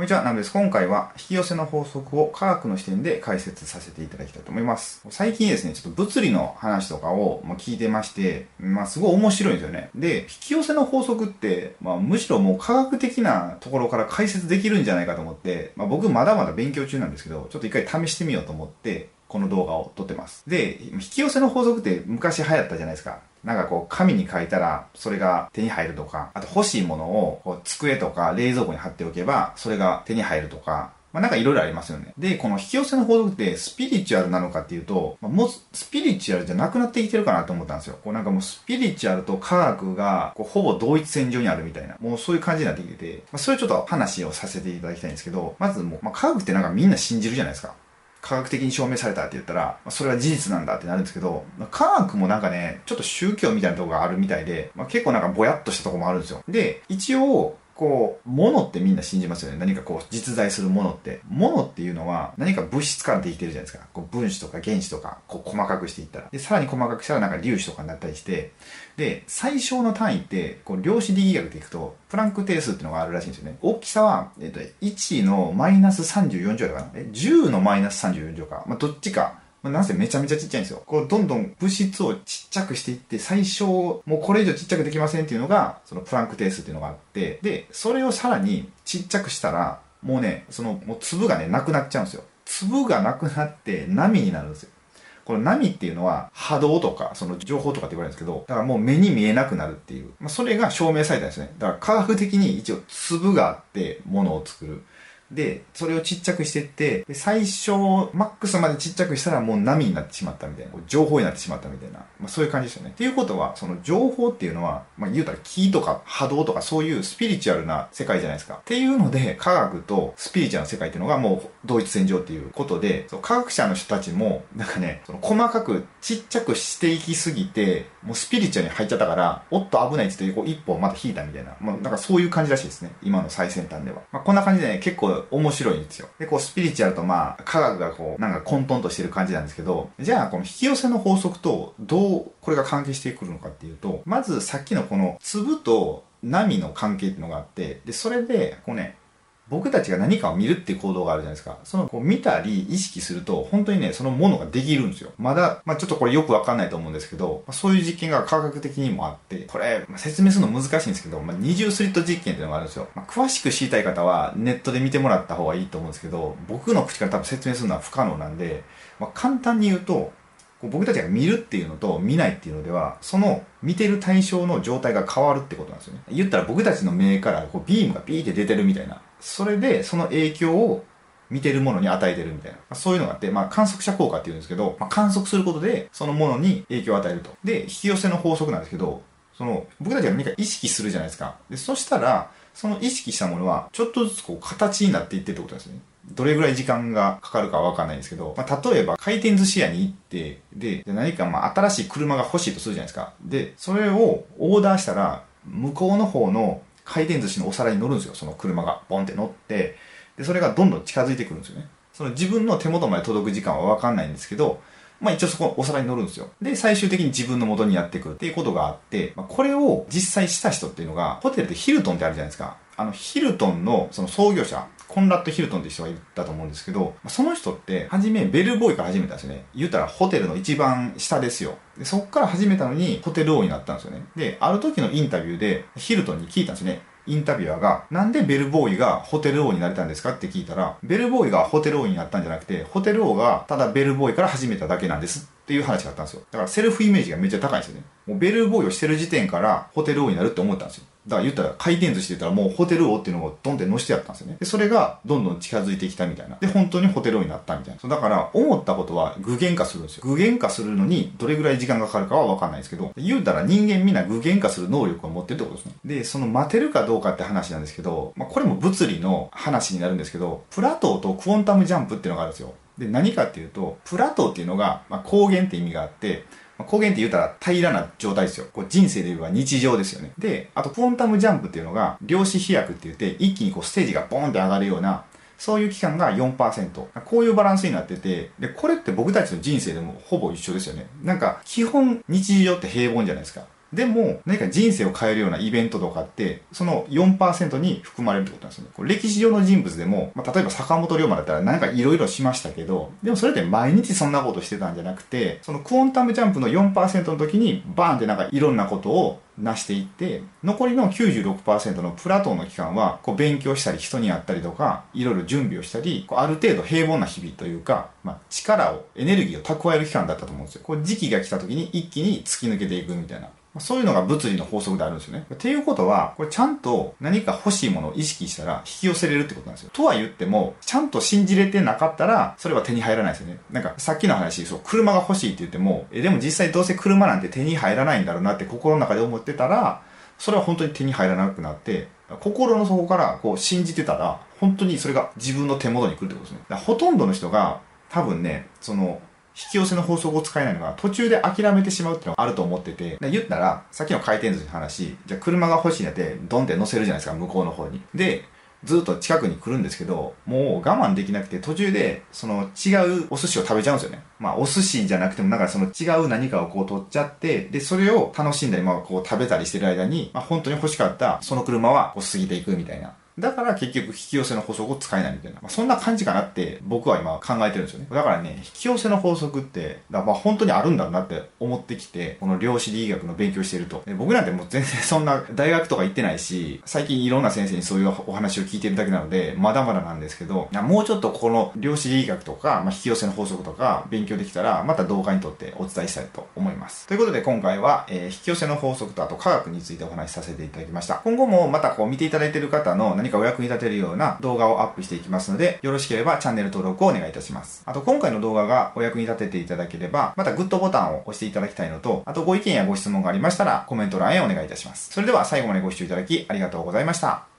こんにちは、ナムです。今回は引き寄せの法則を科学の視点で解説させていただきたいと思います。最近ですね、ちょっと物理の話とかを聞いてまして、まあすごい面白いんですよね。で、引き寄せの法則って、まあむしろもう科学的なところから解説できるんじゃないかと思って、まあ僕まだまだ勉強中なんですけど、ちょっと一回試してみようと思って、この動画を撮ってます。で、引き寄せの法則って昔流行ったじゃないですか。なんかこう、紙に書いたら、それが手に入るとか、あと欲しいものを、こう、机とか冷蔵庫に貼っておけば、それが手に入るとか、まあなんかいろいろありますよね。で、この引き寄せの法則ってスピリチュアルなのかっていうと、まあ、もうスピリチュアルじゃなくなってきてるかなと思ったんですよ。こうなんかもうスピリチュアルと科学がこうほぼ同一線上にあるみたいな、もうそういう感じになってきてて、まあそれちょっと話をさせていただきたいんですけど、まずもう、まあ科学ってなんかみんな信じるじゃないですか。科学的に証明されたって言ったら、それは事実なんだってなるんですけど、科学もなんかね、ちょっと宗教みたいなとこがあるみたいで、まあ、結構なんかぼやっとしたとこもあるんですよ。で、一応、こう、物ってみんな信じますよね。何かこう、実在するものって。物っていうのは何か物質からできてるじゃないですか。こう分子とか原子とか、こう細かくしていったら。で、さらに細かくしたらなんか粒子とかになったりして、で、最小の単位って、こう、量子力学でいくと、プランク定数っていうのがあるらしいんですよね。大きさは、えっ、と、1のマイナス34乗だかな。え、10のマイナス34乗か。まあ、どっちか。まあ、なぜめちゃめちゃちっちゃいんですよ。こう、どんどん物質をちっちゃくしていって、最小、もうこれ以上ちっちゃくできませんっていうのが、そのプランク定数っていうのがあって、で、それをさらにちっちゃくしたら、もうね、その、もう粒がね、なくなっちゃうんですよ。粒がなくなって波になるんですよ。この波っていうのは波動とか、その情報とかって言われるんですけど、だからもう目に見えなくなるっていう。まあ、それが証明されたんですね。だから科学的に一応粒があって物を作る。で、それをちっちゃくしてって、最初、マックスまでちっちゃくしたらもう波になってしまったみたいな、情報になってしまったみたいな、まあそういう感じですよね。っていうことは、その情報っていうのは、まあ言うたら気とか波動とかそういうスピリチュアルな世界じゃないですか。っていうので、科学とスピリチュアルな世界っていうのがもう同一線上っていうことで、そ科学者の人たちも、なんかね、その細かくちっちゃくしていきすぎて、もうスピリチュアルに入っちゃったから、おっと危ないって言って、こう一歩また引いたみたいな、まあなんかそういう感じらしいですね。今の最先端では。まあこんな感じでね、結構面白いんですよ。で、こうスピリチュアルとまあ科学がこうなんか混沌としてる感じなんですけど、じゃあこの引き寄せの法則とどうこれが関係してくるのかっていうと、まずさっきのこの粒と波の関係っていうのがあって、で、それで、こうね、僕たちが何かを見るっていう行動があるじゃないですか。その、こう見たり意識すると、本当にね、そのものができるんですよ。まだ、まあちょっとこれよくわかんないと思うんですけど、まあ、そういう実験が科学的にもあって、これ、まあ、説明するの難しいんですけど、まあ、二重スリット実験っていうのがあるんですよ。まあ、詳しく知りたい方はネットで見てもらった方がいいと思うんですけど、僕の口から多分説明するのは不可能なんで、まあ、簡単に言うと、こう僕たちが見るっていうのと見ないっていうのでは、その見てる対象の状態が変わるってことなんですよね。言ったら僕たちの目からこうビームがビーって出てるみたいな。それでその影響を見てるものに与えてるみたいな。そういうのがあって、まあ観測者効果っていうんですけど、まあ、観測することでそのものに影響を与えると。で、引き寄せの法則なんですけど、その僕たちが何か意識するじゃないですか。で、そしたら、その意識したものはちょっとずつこう形になっていってってことですね。どれぐらい時間がかかるかはわかんないんですけど、まあ、例えば回転寿司屋に行って、で、何かまあ新しい車が欲しいとするじゃないですか。で、それをオーダーしたら、向こうの方の回転寿司のお皿に乗るんですよ。その車がボンって乗って、で、それがどんどん近づいてくるんですよね。その自分の手元まで届く時間は分かんないんですけど、まあ一応そこお皿に乗るんですよ。で、最終的に自分の元にやってくるっていうことがあって、まあ、これを実際した人っていうのが、ホテルでヒルトンってあるじゃないですか。あの、ヒルトンのその創業者、コンラッド・ヒルトンって人がいたと思うんですけど、その人って、はじめベルボーイから始めたんですよね。言ったらホテルの一番下ですよ。でそっから始めたのに、ホテル王になったんですよね。で、ある時のインタビューで、ヒルトンに聞いたんですね。インタビュアーが、なんでベルボーイがホテル王になれたんですかって聞いたら、ベルボーイがホテル王になったんじゃなくて、ホテル王がただベルボーイから始めただけなんですっていう話があったんですよ。だからセルフイメージがめっちゃ高いんですよね。もうベルボーイをしてる時点からホテル王になるって思ったんですよ。だから言ったら回転寿司で言ったらもうホテル王っていうのをドンって乗してやったんですよね。で、それがどんどん近づいてきたみたいな。で、本当にホテル王になったみたいな。だから思ったことは具現化するんですよ。具現化するのにどれぐらい時間がかかるかはわかんないですけど、言うたら人間みんな具現化する能力を持ってるってことですね。で、その待てるかどうかって話なんですけど、まあ、これも物理の話になるんですけど、プラトーとクォンタムジャンプっていうのがあるんですよ。で、何かっていうと、プラトーっていうのが、まあ、光源って意味があって、まあ、光源って言ったら平らな状態ですよ。こう人生で言えば日常ですよね。で、あとクォンタムジャンプっていうのが、量子飛躍って言って、一気にこうステージがボーンって上がるような、そういう期間が4%。こういうバランスになってて、で、これって僕たちの人生でもほぼ一緒ですよね。なんか、基本日常って平凡じゃないですか。でも、何か人生を変えるようなイベントとかって、その4%に含まれるってことなんですよね。こ歴史上の人物でも、まあ、例えば坂本龍馬だったら何かいろいろしましたけど、でもそれって毎日そんなことしてたんじゃなくて、そのクォンタムジャンプの4%の時にバーンってなんかいろんなことをなしていって残りの96%のプラトンの期間はこう勉強したり人に会ったりとかいろいろ準備をしたりこうある程度平凡な日々というか、まあ、力をエネルギーを蓄える期間だったと思うんですよこう時期が来た時に一気に突き抜けていくみたいなそういうのが物理の法則であるんですよね。っていうことは、これちゃんと何か欲しいものを意識したら引き寄せれるってことなんですよ。とは言っても、ちゃんと信じれてなかったら、それは手に入らないですよね。なんかさっきの話、そう、車が欲しいって言っても、え、でも実際どうせ車なんて手に入らないんだろうなって心の中で思ってたら、それは本当に手に入らなくなって、心の底からこう信じてたら、本当にそれが自分の手元に来るってことですね。ほとんどの人が、多分ね、その、引き寄せの法則を使えないのが途中で諦めてしまうっていうのがあると思ってて、言ったら、さっきの回転寿司の話、じゃあ車が欲しいんやって、ドンって乗せるじゃないですか、向こうの方に。で、ずっと近くに来るんですけど、もう我慢できなくて途中でその違うお寿司を食べちゃうんですよね。まあお寿司じゃなくてもなんかその違う何かをこう取っちゃって、で、それを楽しんだり、まあこう食べたりしてる間に、まあ本当に欲しかったその車はこう過ぎていくみたいな。だから結局引き寄せの法則を使えないみたいな。まあ、そんな感じかなって僕は今考えてるんですよね。だからね、引き寄せの法則って、まあ本当にあるんだなって思ってきて、この量子力学の勉強してると。僕なんてもう全然そんな大学とか行ってないし、最近いろんな先生にそういうお話を聞いてるだけなので、まだまだなんですけど、もうちょっとこの量子力学とか、まあ、引き寄せの法則とか勉強できたら、また動画にとってお伝えしたいと思います。ということで今回は、えー、引き寄せの法則とあと科学についてお話しさせていただきました。今後もまたこう見ていただいている方の何かお役に立てるような動画をアップしていきますので、よろしければチャンネル登録をお願いいたします。あと、今回の動画がお役に立てていただければ、またグッドボタンを押していただきたいのと、あとご意見やご質問がありましたら、コメント欄へお願いいたします。それでは最後までご視聴いただきありがとうございました。